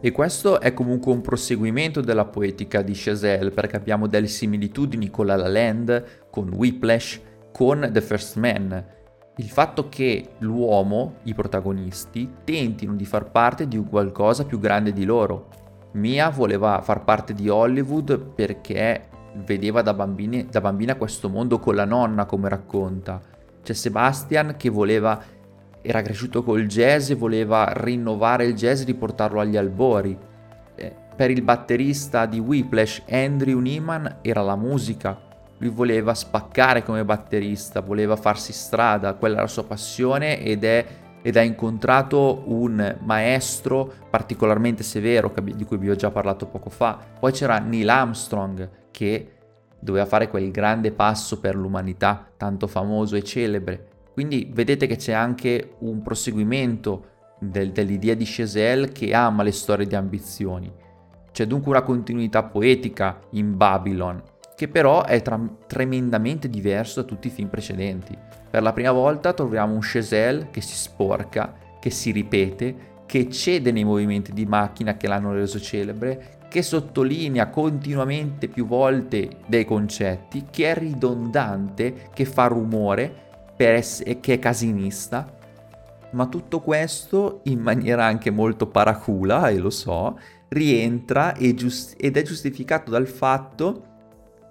E questo è comunque un proseguimento della poetica di Chazelle, perché abbiamo delle similitudini con La La Land, con Whiplash, con The First Man, il fatto che l'uomo, i protagonisti, tentino di far parte di un qualcosa più grande di loro. Mia voleva far parte di Hollywood perché vedeva da, bambini, da bambina questo mondo con la nonna, come racconta. C'è Sebastian che voleva, era cresciuto col jazz e voleva rinnovare il jazz e riportarlo agli albori. Eh, per il batterista di Whiplash, Andrew Neiman, era la musica lui voleva spaccare come batterista, voleva farsi strada, quella era la sua passione ed è ed ha incontrato un maestro particolarmente severo di cui vi ho già parlato poco fa. Poi c'era Neil Armstrong che doveva fare quel grande passo per l'umanità, tanto famoso e celebre. Quindi vedete che c'è anche un proseguimento del, dell'idea di Chazelle che ama le storie di ambizioni. C'è dunque una continuità poetica in Babylon, che però è tra- tremendamente diverso da tutti i film precedenti. Per la prima volta troviamo un Chazelle che si sporca, che si ripete, che cede nei movimenti di macchina che l'hanno reso celebre, che sottolinea continuamente più volte dei concetti, che è ridondante, che fa rumore, essere, che è casinista, ma tutto questo in maniera anche molto paracula, e lo so, rientra giust- ed è giustificato dal fatto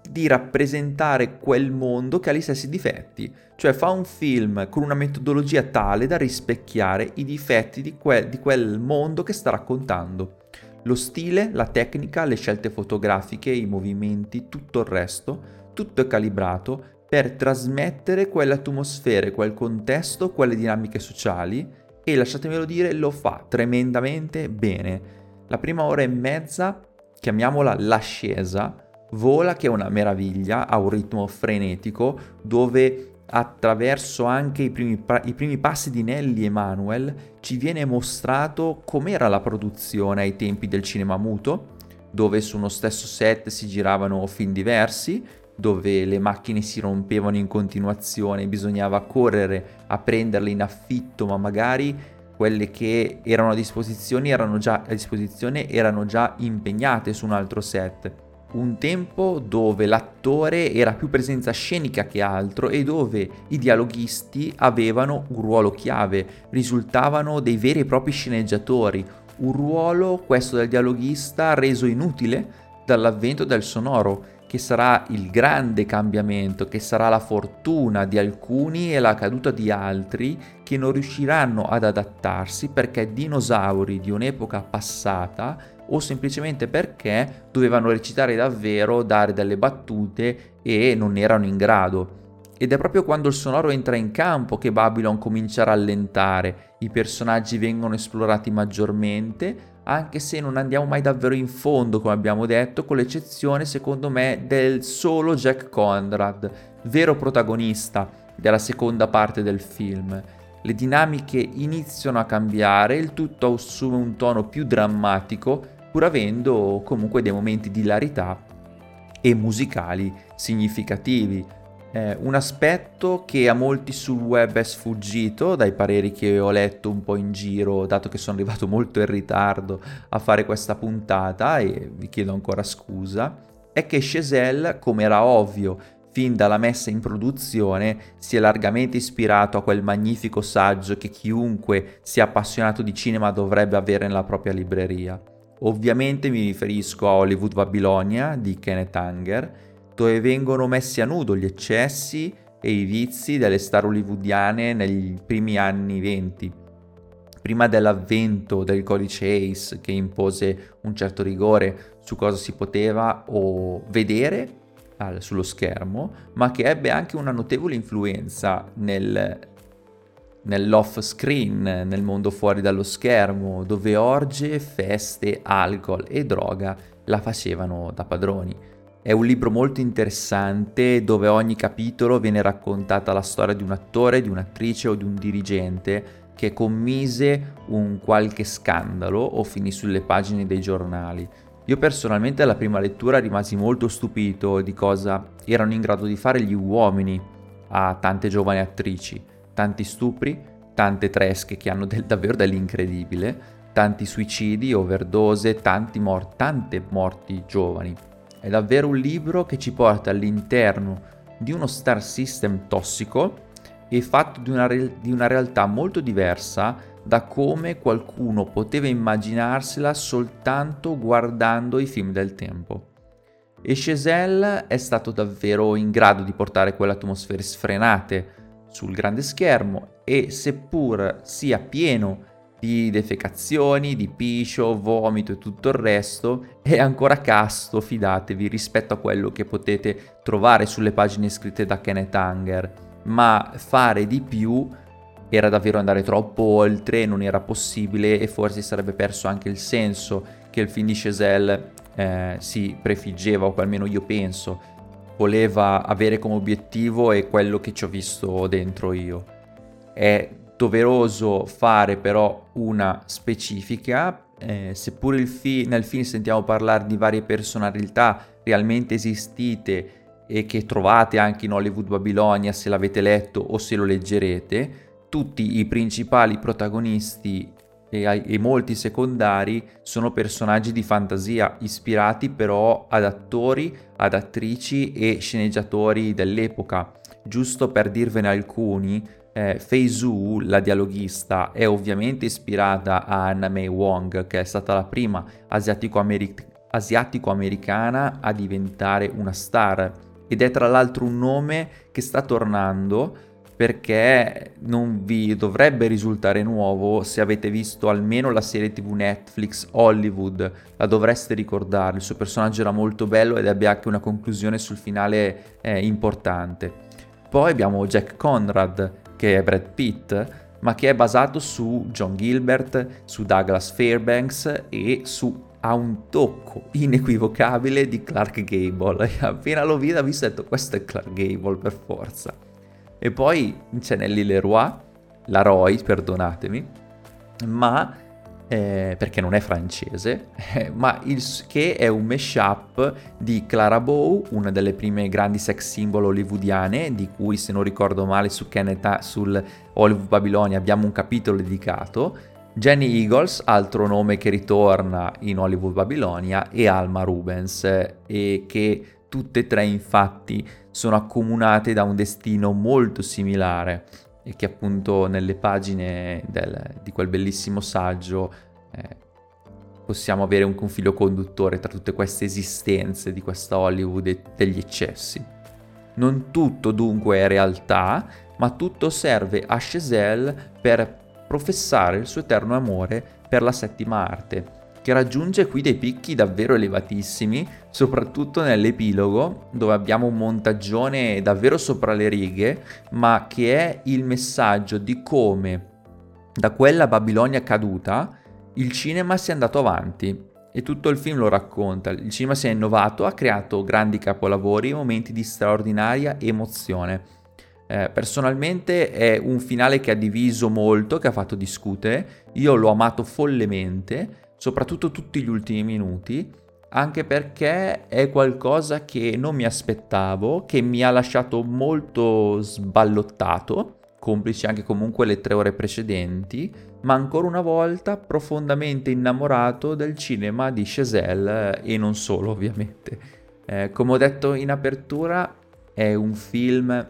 di rappresentare quel mondo che ha gli stessi difetti, cioè fa un film con una metodologia tale da rispecchiare i difetti di, que- di quel mondo che sta raccontando. Lo stile, la tecnica, le scelte fotografiche, i movimenti, tutto il resto, tutto è calibrato per trasmettere quelle atmosfere, quel contesto, quelle dinamiche sociali e lasciatemelo dire lo fa tremendamente bene. La prima ora e mezza, chiamiamola l'ascesa, vola che è una meraviglia, ha un ritmo frenetico dove attraverso anche i primi, i primi passi di Nelly e Manuel ci viene mostrato com'era la produzione ai tempi del cinema muto, dove su uno stesso set si giravano film diversi, dove le macchine si rompevano in continuazione, bisognava correre a prenderle in affitto, ma magari quelle che erano a disposizione erano già, a disposizione erano già impegnate su un altro set. Un tempo dove l'attore era più presenza scenica che altro e dove i dialoghisti avevano un ruolo chiave, risultavano dei veri e propri sceneggiatori, un ruolo, questo del dialoghista, reso inutile dall'avvento del sonoro, che sarà il grande cambiamento, che sarà la fortuna di alcuni e la caduta di altri che non riusciranno ad adattarsi perché dinosauri di un'epoca passata o semplicemente perché dovevano recitare davvero, dare delle battute e non erano in grado. Ed è proprio quando il sonoro entra in campo che Babylon comincia a rallentare, i personaggi vengono esplorati maggiormente, anche se non andiamo mai davvero in fondo, come abbiamo detto, con l'eccezione, secondo me, del solo Jack Conrad, vero protagonista della seconda parte del film. Le dinamiche iniziano a cambiare, il tutto assume un tono più drammatico, pur avendo comunque dei momenti di hilarità e musicali significativi. Eh, un aspetto che a molti sul web è sfuggito dai pareri che ho letto un po' in giro, dato che sono arrivato molto in ritardo a fare questa puntata e vi chiedo ancora scusa, è che Chazelle, come era ovvio fin dalla messa in produzione, si è largamente ispirato a quel magnifico saggio che chiunque sia appassionato di cinema dovrebbe avere nella propria libreria. Ovviamente mi riferisco a Hollywood Babilonia di Kenneth Anger, dove vengono messi a nudo gli eccessi e i vizi delle star hollywoodiane negli primi anni venti. Prima dell'avvento del codice ACE che impose un certo rigore su cosa si poteva o vedere sullo schermo, ma che ebbe anche una notevole influenza nel, nell'off screen, nel mondo fuori dallo schermo, dove orge, feste, alcol e droga la facevano da padroni. È un libro molto interessante dove ogni capitolo viene raccontata la storia di un attore, di un'attrice o di un dirigente che commise un qualche scandalo o finì sulle pagine dei giornali. Io personalmente alla prima lettura rimasi molto stupito di cosa erano in grado di fare gli uomini a tante giovani attrici, tanti stupri, tante tresche che hanno del, davvero dell'incredibile, tanti suicidi, overdose, mor- tante morti giovani. È davvero un libro che ci porta all'interno di uno star system tossico e fatto di una, re- di una realtà molto diversa da come qualcuno poteva immaginarsela soltanto guardando i film del tempo. E Chazelle è stato davvero in grado di portare quelle atmosfere sfrenate sul grande schermo e seppur sia pieno di defecazioni, di piscio, vomito e tutto il resto, è ancora casto, fidatevi, rispetto a quello che potete trovare sulle pagine scritte da Kenneth Anger. Ma fare di più era davvero andare troppo oltre, non era possibile e forse sarebbe perso anche il senso che il film di Chazelle eh, si prefiggeva, o almeno io penso, voleva avere come obiettivo e quello che ci ho visto dentro io. È doveroso fare però una specifica, eh, seppur fi- nel film sentiamo parlare di varie personalità realmente esistite e che trovate anche in Hollywood Babilonia se l'avete letto o se lo leggerete, tutti i principali protagonisti e, e, molti secondari sono personaggi di fantasia ispirati però ad attori, ad attrici e sceneggiatori dell'epoca. Giusto per dirvene alcuni, eh, Fei Zhu, la dialoghista, è ovviamente ispirata a Anna May Wong, che è stata la prima asiatico-americana asiatico-americana a diventare una star ed è tra l'altro un nome che sta tornando perché non vi dovrebbe risultare nuovo se avete visto almeno la serie tv Netflix Hollywood, la dovreste ricordare, il suo personaggio era molto bello ed ebbe anche una conclusione sul finale eh, importante. Poi abbiamo Jack Conrad, che è Brad Pitt, ma che è basato su John Gilbert, su Douglas Fairbanks e su ha un tocco inequivocabile di Clark Gable. Appena l'ho visto, ho detto questo è Clark Gable per forza. E poi c'è Nelly Leroy, la Roy, perdonatemi, ma eh, perché non è francese, eh, ma il, che è un mashup di Clara Bow, una delle prime grandi sex symbol hollywoodiane, di cui se non ricordo male su Kenneth, sul Hollywood Babilonia abbiamo un capitolo dedicato, Jenny Eagles, altro nome che ritorna in Hollywood Babilonia, e Alma Rubens, eh, e che tutte e tre infatti sono accomunate da un destino molto similare e che appunto nelle pagine del, di quel bellissimo saggio eh, possiamo avere un, un filo conduttore tra tutte queste esistenze di questa Hollywood e degli eccessi. Non tutto dunque è realtà, ma tutto serve a Chazelle per professare il suo eterno amore per la settima arte che raggiunge qui dei picchi davvero elevatissimi, soprattutto nell'epilogo, dove abbiamo un montaggione davvero sopra le righe, ma che è il messaggio di come da quella Babilonia caduta il cinema si è andato avanti. E tutto il film lo racconta. Il cinema si è innovato, ha creato grandi capolavori momenti di straordinaria emozione. Eh, personalmente è un finale che ha diviso molto, che ha fatto discutere. Io l'ho amato follemente soprattutto tutti gli ultimi minuti, anche perché è qualcosa che non mi aspettavo, che mi ha lasciato molto sballottato, complici anche comunque le tre ore precedenti, ma ancora una volta profondamente innamorato del cinema di Chazelle e non solo ovviamente. Eh, come ho detto in apertura, è un film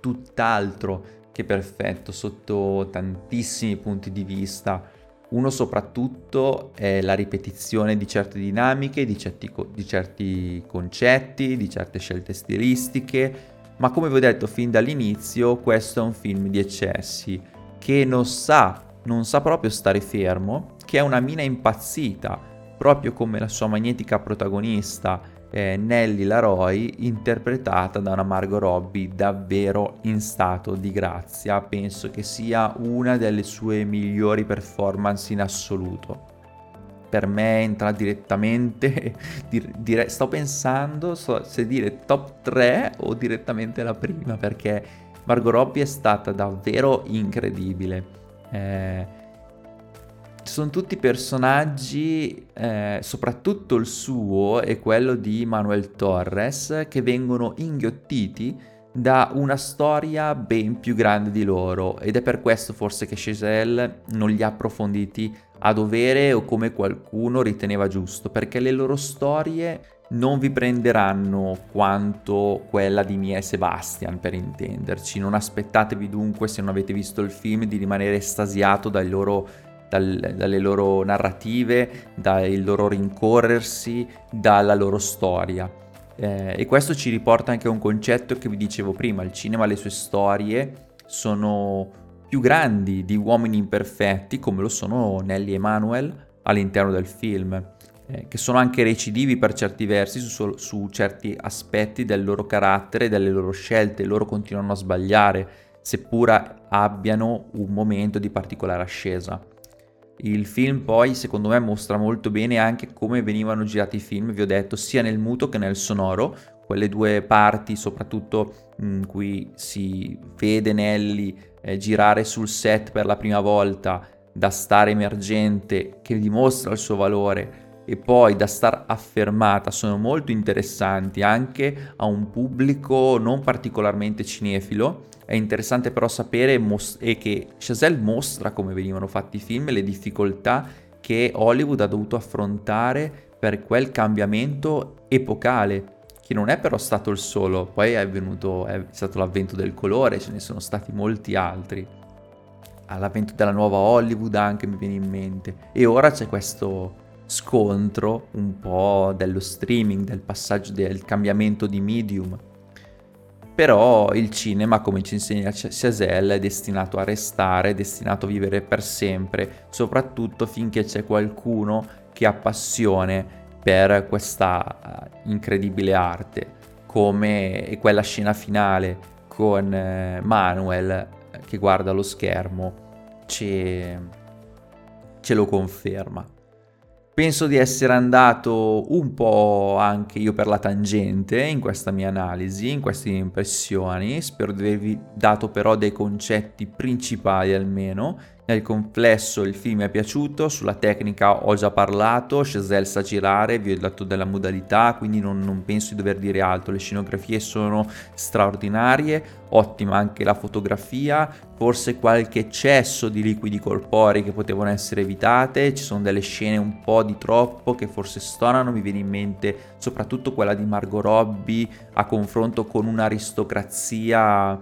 tutt'altro che perfetto sotto tantissimi punti di vista uno soprattutto è la ripetizione di certe dinamiche, di certi, di certi concetti, di certe scelte stilistiche, ma come vi ho detto fin dall'inizio, questo è un film di eccessi, che non sa, non sa proprio stare fermo, che è una mina impazzita, proprio come la sua magnetica protagonista eh, Nelly Laroy interpretata da una Margot Robbie davvero in stato di grazia. Penso che sia una delle sue migliori performance in assoluto. Per me entra direttamente, dire, sto pensando so, se dire top 3 o direttamente la prima perché Margot Robbie è stata davvero incredibile. Eh, sono tutti personaggi, eh, soprattutto il suo e quello di Manuel Torres, che vengono inghiottiti da una storia ben più grande di loro ed è per questo forse che Chazelle non li ha approfonditi a dovere o come qualcuno riteneva giusto, perché le loro storie non vi prenderanno quanto quella di Mia e Sebastian, per intenderci. Non aspettatevi dunque, se non avete visto il film, di rimanere estasiato dai loro dal, dalle loro narrative, dal loro rincorrersi, dalla loro storia. Eh, e questo ci riporta anche a un concetto che vi dicevo prima, il cinema, le sue storie sono più grandi di uomini imperfetti come lo sono Nelly e Manuel all'interno del film, eh, che sono anche recidivi per certi versi su, su certi aspetti del loro carattere, delle loro scelte, loro continuano a sbagliare, seppur abbiano un momento di particolare ascesa. Il film poi secondo me mostra molto bene anche come venivano girati i film, vi ho detto, sia nel muto che nel sonoro, quelle due parti soprattutto in cui si vede Nelly eh, girare sul set per la prima volta da star emergente che dimostra il suo valore e poi da star affermata sono molto interessanti anche a un pubblico non particolarmente cinefilo. È interessante però sapere mos- che Chazelle mostra come venivano fatti i film e le difficoltà che Hollywood ha dovuto affrontare per quel cambiamento epocale che non è però stato il solo, poi è, venuto, è stato l'avvento del colore, ce ne sono stati molti altri. All'avvento della nuova Hollywood anche mi viene in mente. E ora c'è questo scontro un po' dello streaming, del passaggio, del cambiamento di medium. Però il cinema, come ci insegna Chazelle, è destinato a restare, è destinato a vivere per sempre, soprattutto finché c'è qualcuno che ha passione per questa uh, incredibile arte, come quella scena finale con uh, Manuel che guarda lo schermo ce, ce lo conferma. Penso di essere andato un po' anche io per la tangente in questa mia analisi, in queste impressioni, spero di avervi dato però dei concetti principali almeno nel complesso il film è piaciuto, sulla tecnica ho già parlato, Chazelle sa girare, vi ho dato della modalità, quindi non, non, penso di dover dire altro, le scenografie sono straordinarie, ottima anche la fotografia, forse qualche eccesso di liquidi corporei che potevano essere evitate, ci sono delle scene un po' di troppo che forse stonano, mi viene in mente soprattutto quella di Margot Robbie a confronto con un'aristocrazia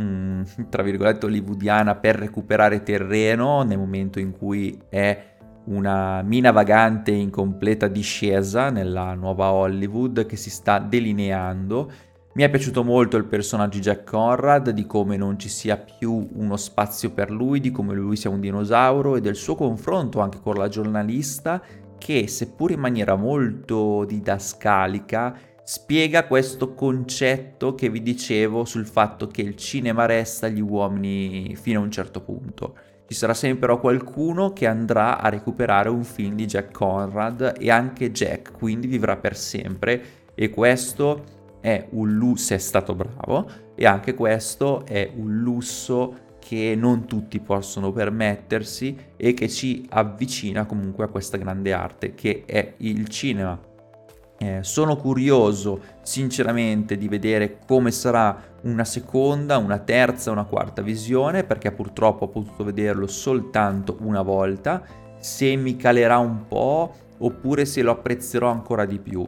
Mm, tra virgolette hollywoodiana per recuperare terreno nel momento in cui è una mina vagante in completa discesa nella nuova Hollywood che si sta delineando. Mi è piaciuto molto il personaggio di Jack Conrad, di come non ci sia più uno spazio per lui, di come lui sia un dinosauro e del suo confronto anche con la giornalista che, seppur in maniera molto didascalica, spiega questo concetto che vi dicevo sul fatto che il cinema resta agli uomini fino a un certo punto. Ci sarà sempre però qualcuno che andrà a recuperare un film di Jack Conrad e anche Jack quindi vivrà per sempre e questo è un lusso, è stato bravo, e anche questo è un lusso che non tutti possono permettersi e che ci avvicina comunque a questa grande arte che è il cinema. Eh, sono curioso sinceramente di vedere come sarà una seconda, una terza, una quarta visione perché purtroppo ho potuto vederlo soltanto una volta, se mi calerà un po' oppure se lo apprezzerò ancora di più.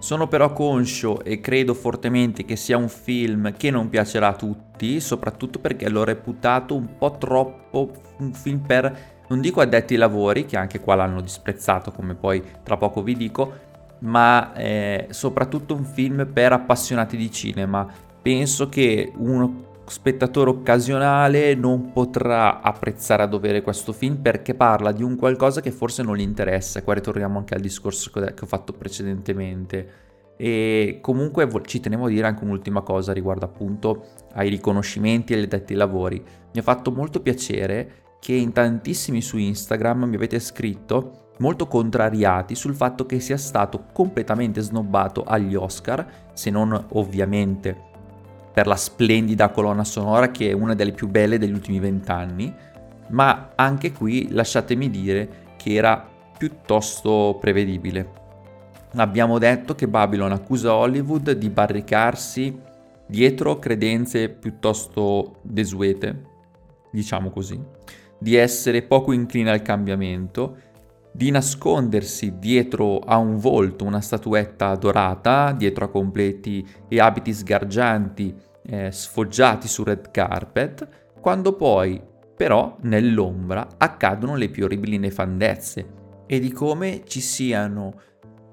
Sono però conscio e credo fortemente che sia un film che non piacerà a tutti, soprattutto perché l'ho reputato un po' troppo un film per, non dico addetti ai lavori, che anche qua l'hanno disprezzato come poi tra poco vi dico, ma è soprattutto un film per appassionati di cinema. Penso che uno spettatore occasionale non potrà apprezzare a dovere questo film perché parla di un qualcosa che forse non gli interessa. Qua ritorniamo anche al discorso che ho fatto precedentemente. E comunque ci tenevo a dire anche un'ultima cosa riguardo appunto ai riconoscimenti e agli addetti ai lavori. Mi ha fatto molto piacere che in tantissimi su Instagram mi avete scritto molto contrariati sul fatto che sia stato completamente snobbato agli Oscar, se non ovviamente per la splendida colonna sonora che è una delle più belle degli ultimi vent'anni, ma anche qui lasciatemi dire che era piuttosto prevedibile. Abbiamo detto che Babylon accusa Hollywood di barricarsi dietro credenze piuttosto desuete, diciamo così, di essere poco incline al cambiamento di nascondersi dietro a un volto, una statuetta dorata, dietro a completi e abiti sgargianti eh, sfoggiati su red carpet, quando poi però nell'ombra accadono le più orribili nefandezze e di come ci siano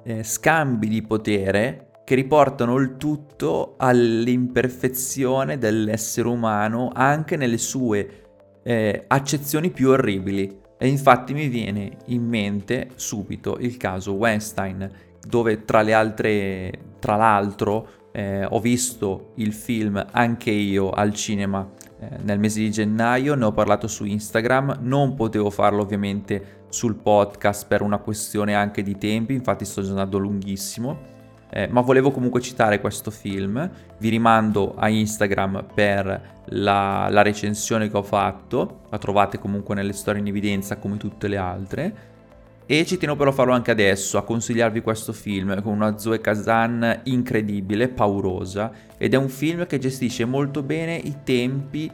eh, scambi di potere che riportano il tutto all'imperfezione dell'essere umano anche nelle sue eh, accezioni più orribili. E infatti mi viene in mente subito il caso Weinstein, dove tra le altre, tra l'altro, eh, ho visto il film anche io al cinema eh, nel mese di gennaio, ne ho parlato su Instagram, non potevo farlo ovviamente sul podcast per una questione anche di tempi, infatti sto già andando lunghissimo, eh, ma volevo comunque citare questo film, vi rimando a Instagram per la, la recensione che ho fatto, la trovate comunque nelle storie in evidenza come tutte le altre, e ci tengo però a farlo anche adesso, a consigliarvi questo film con una Zoe Kazan incredibile, paurosa, ed è un film che gestisce molto bene i tempi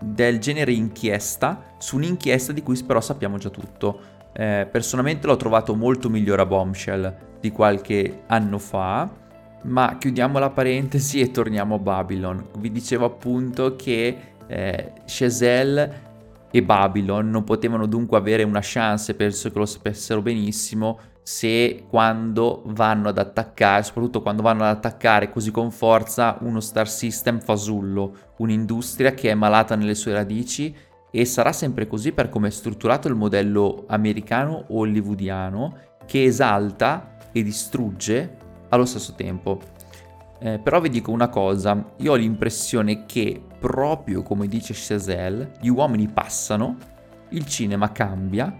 del genere inchiesta su un'inchiesta di cui però sappiamo già tutto. Eh, personalmente l'ho trovato molto migliore a Bombshell di qualche anno fa, ma chiudiamo la parentesi e torniamo a Babylon. Vi dicevo appunto che eh, Chazelle e Babylon non potevano dunque avere una chance, penso che lo sapessero benissimo, se quando vanno ad attaccare, soprattutto quando vanno ad attaccare così con forza uno star system fasullo, un'industria che è malata nelle sue radici e sarà sempre così per come è strutturato il modello americano o hollywoodiano che esalta e distrugge allo stesso tempo. Eh, però vi dico una cosa, io ho l'impressione che proprio come dice Chazelle, gli uomini passano, il cinema cambia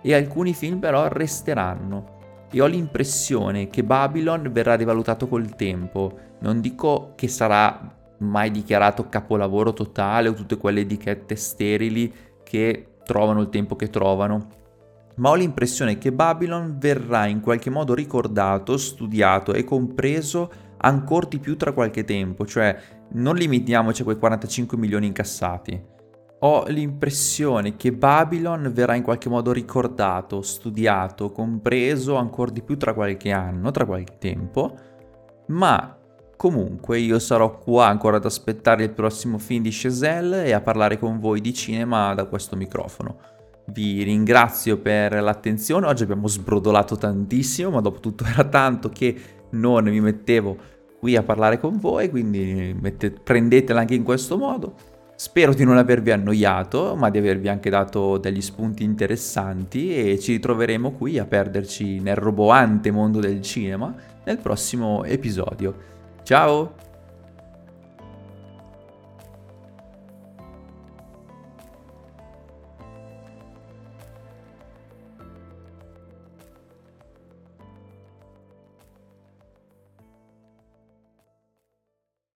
e alcuni film però resteranno. E ho l'impressione che Babylon verrà rivalutato col tempo. Non dico che sarà mai dichiarato capolavoro totale o tutte quelle etichette sterili che trovano il tempo che trovano, ma ho l'impressione che Babylon verrà in qualche modo ricordato, studiato e compreso ancora di più tra qualche tempo, cioè non limitiamoci a quei 45 milioni incassati. Ho l'impressione che Babylon verrà in qualche modo ricordato, studiato, compreso ancora di più tra qualche anno, tra qualche tempo, ma comunque io sarò qua ancora ad aspettare il prossimo film di Chazelle e a parlare con voi di cinema da questo microfono. Vi ringrazio per l'attenzione, oggi abbiamo sbrodolato tantissimo, ma dopo tutto era tanto che non mi mettevo qui a parlare con voi, quindi mette, prendetela anche in questo modo. Spero di non avervi annoiato, ma di avervi anche dato degli spunti interessanti e ci ritroveremo qui a perderci nel roboante mondo del cinema nel prossimo episodio. Ciao!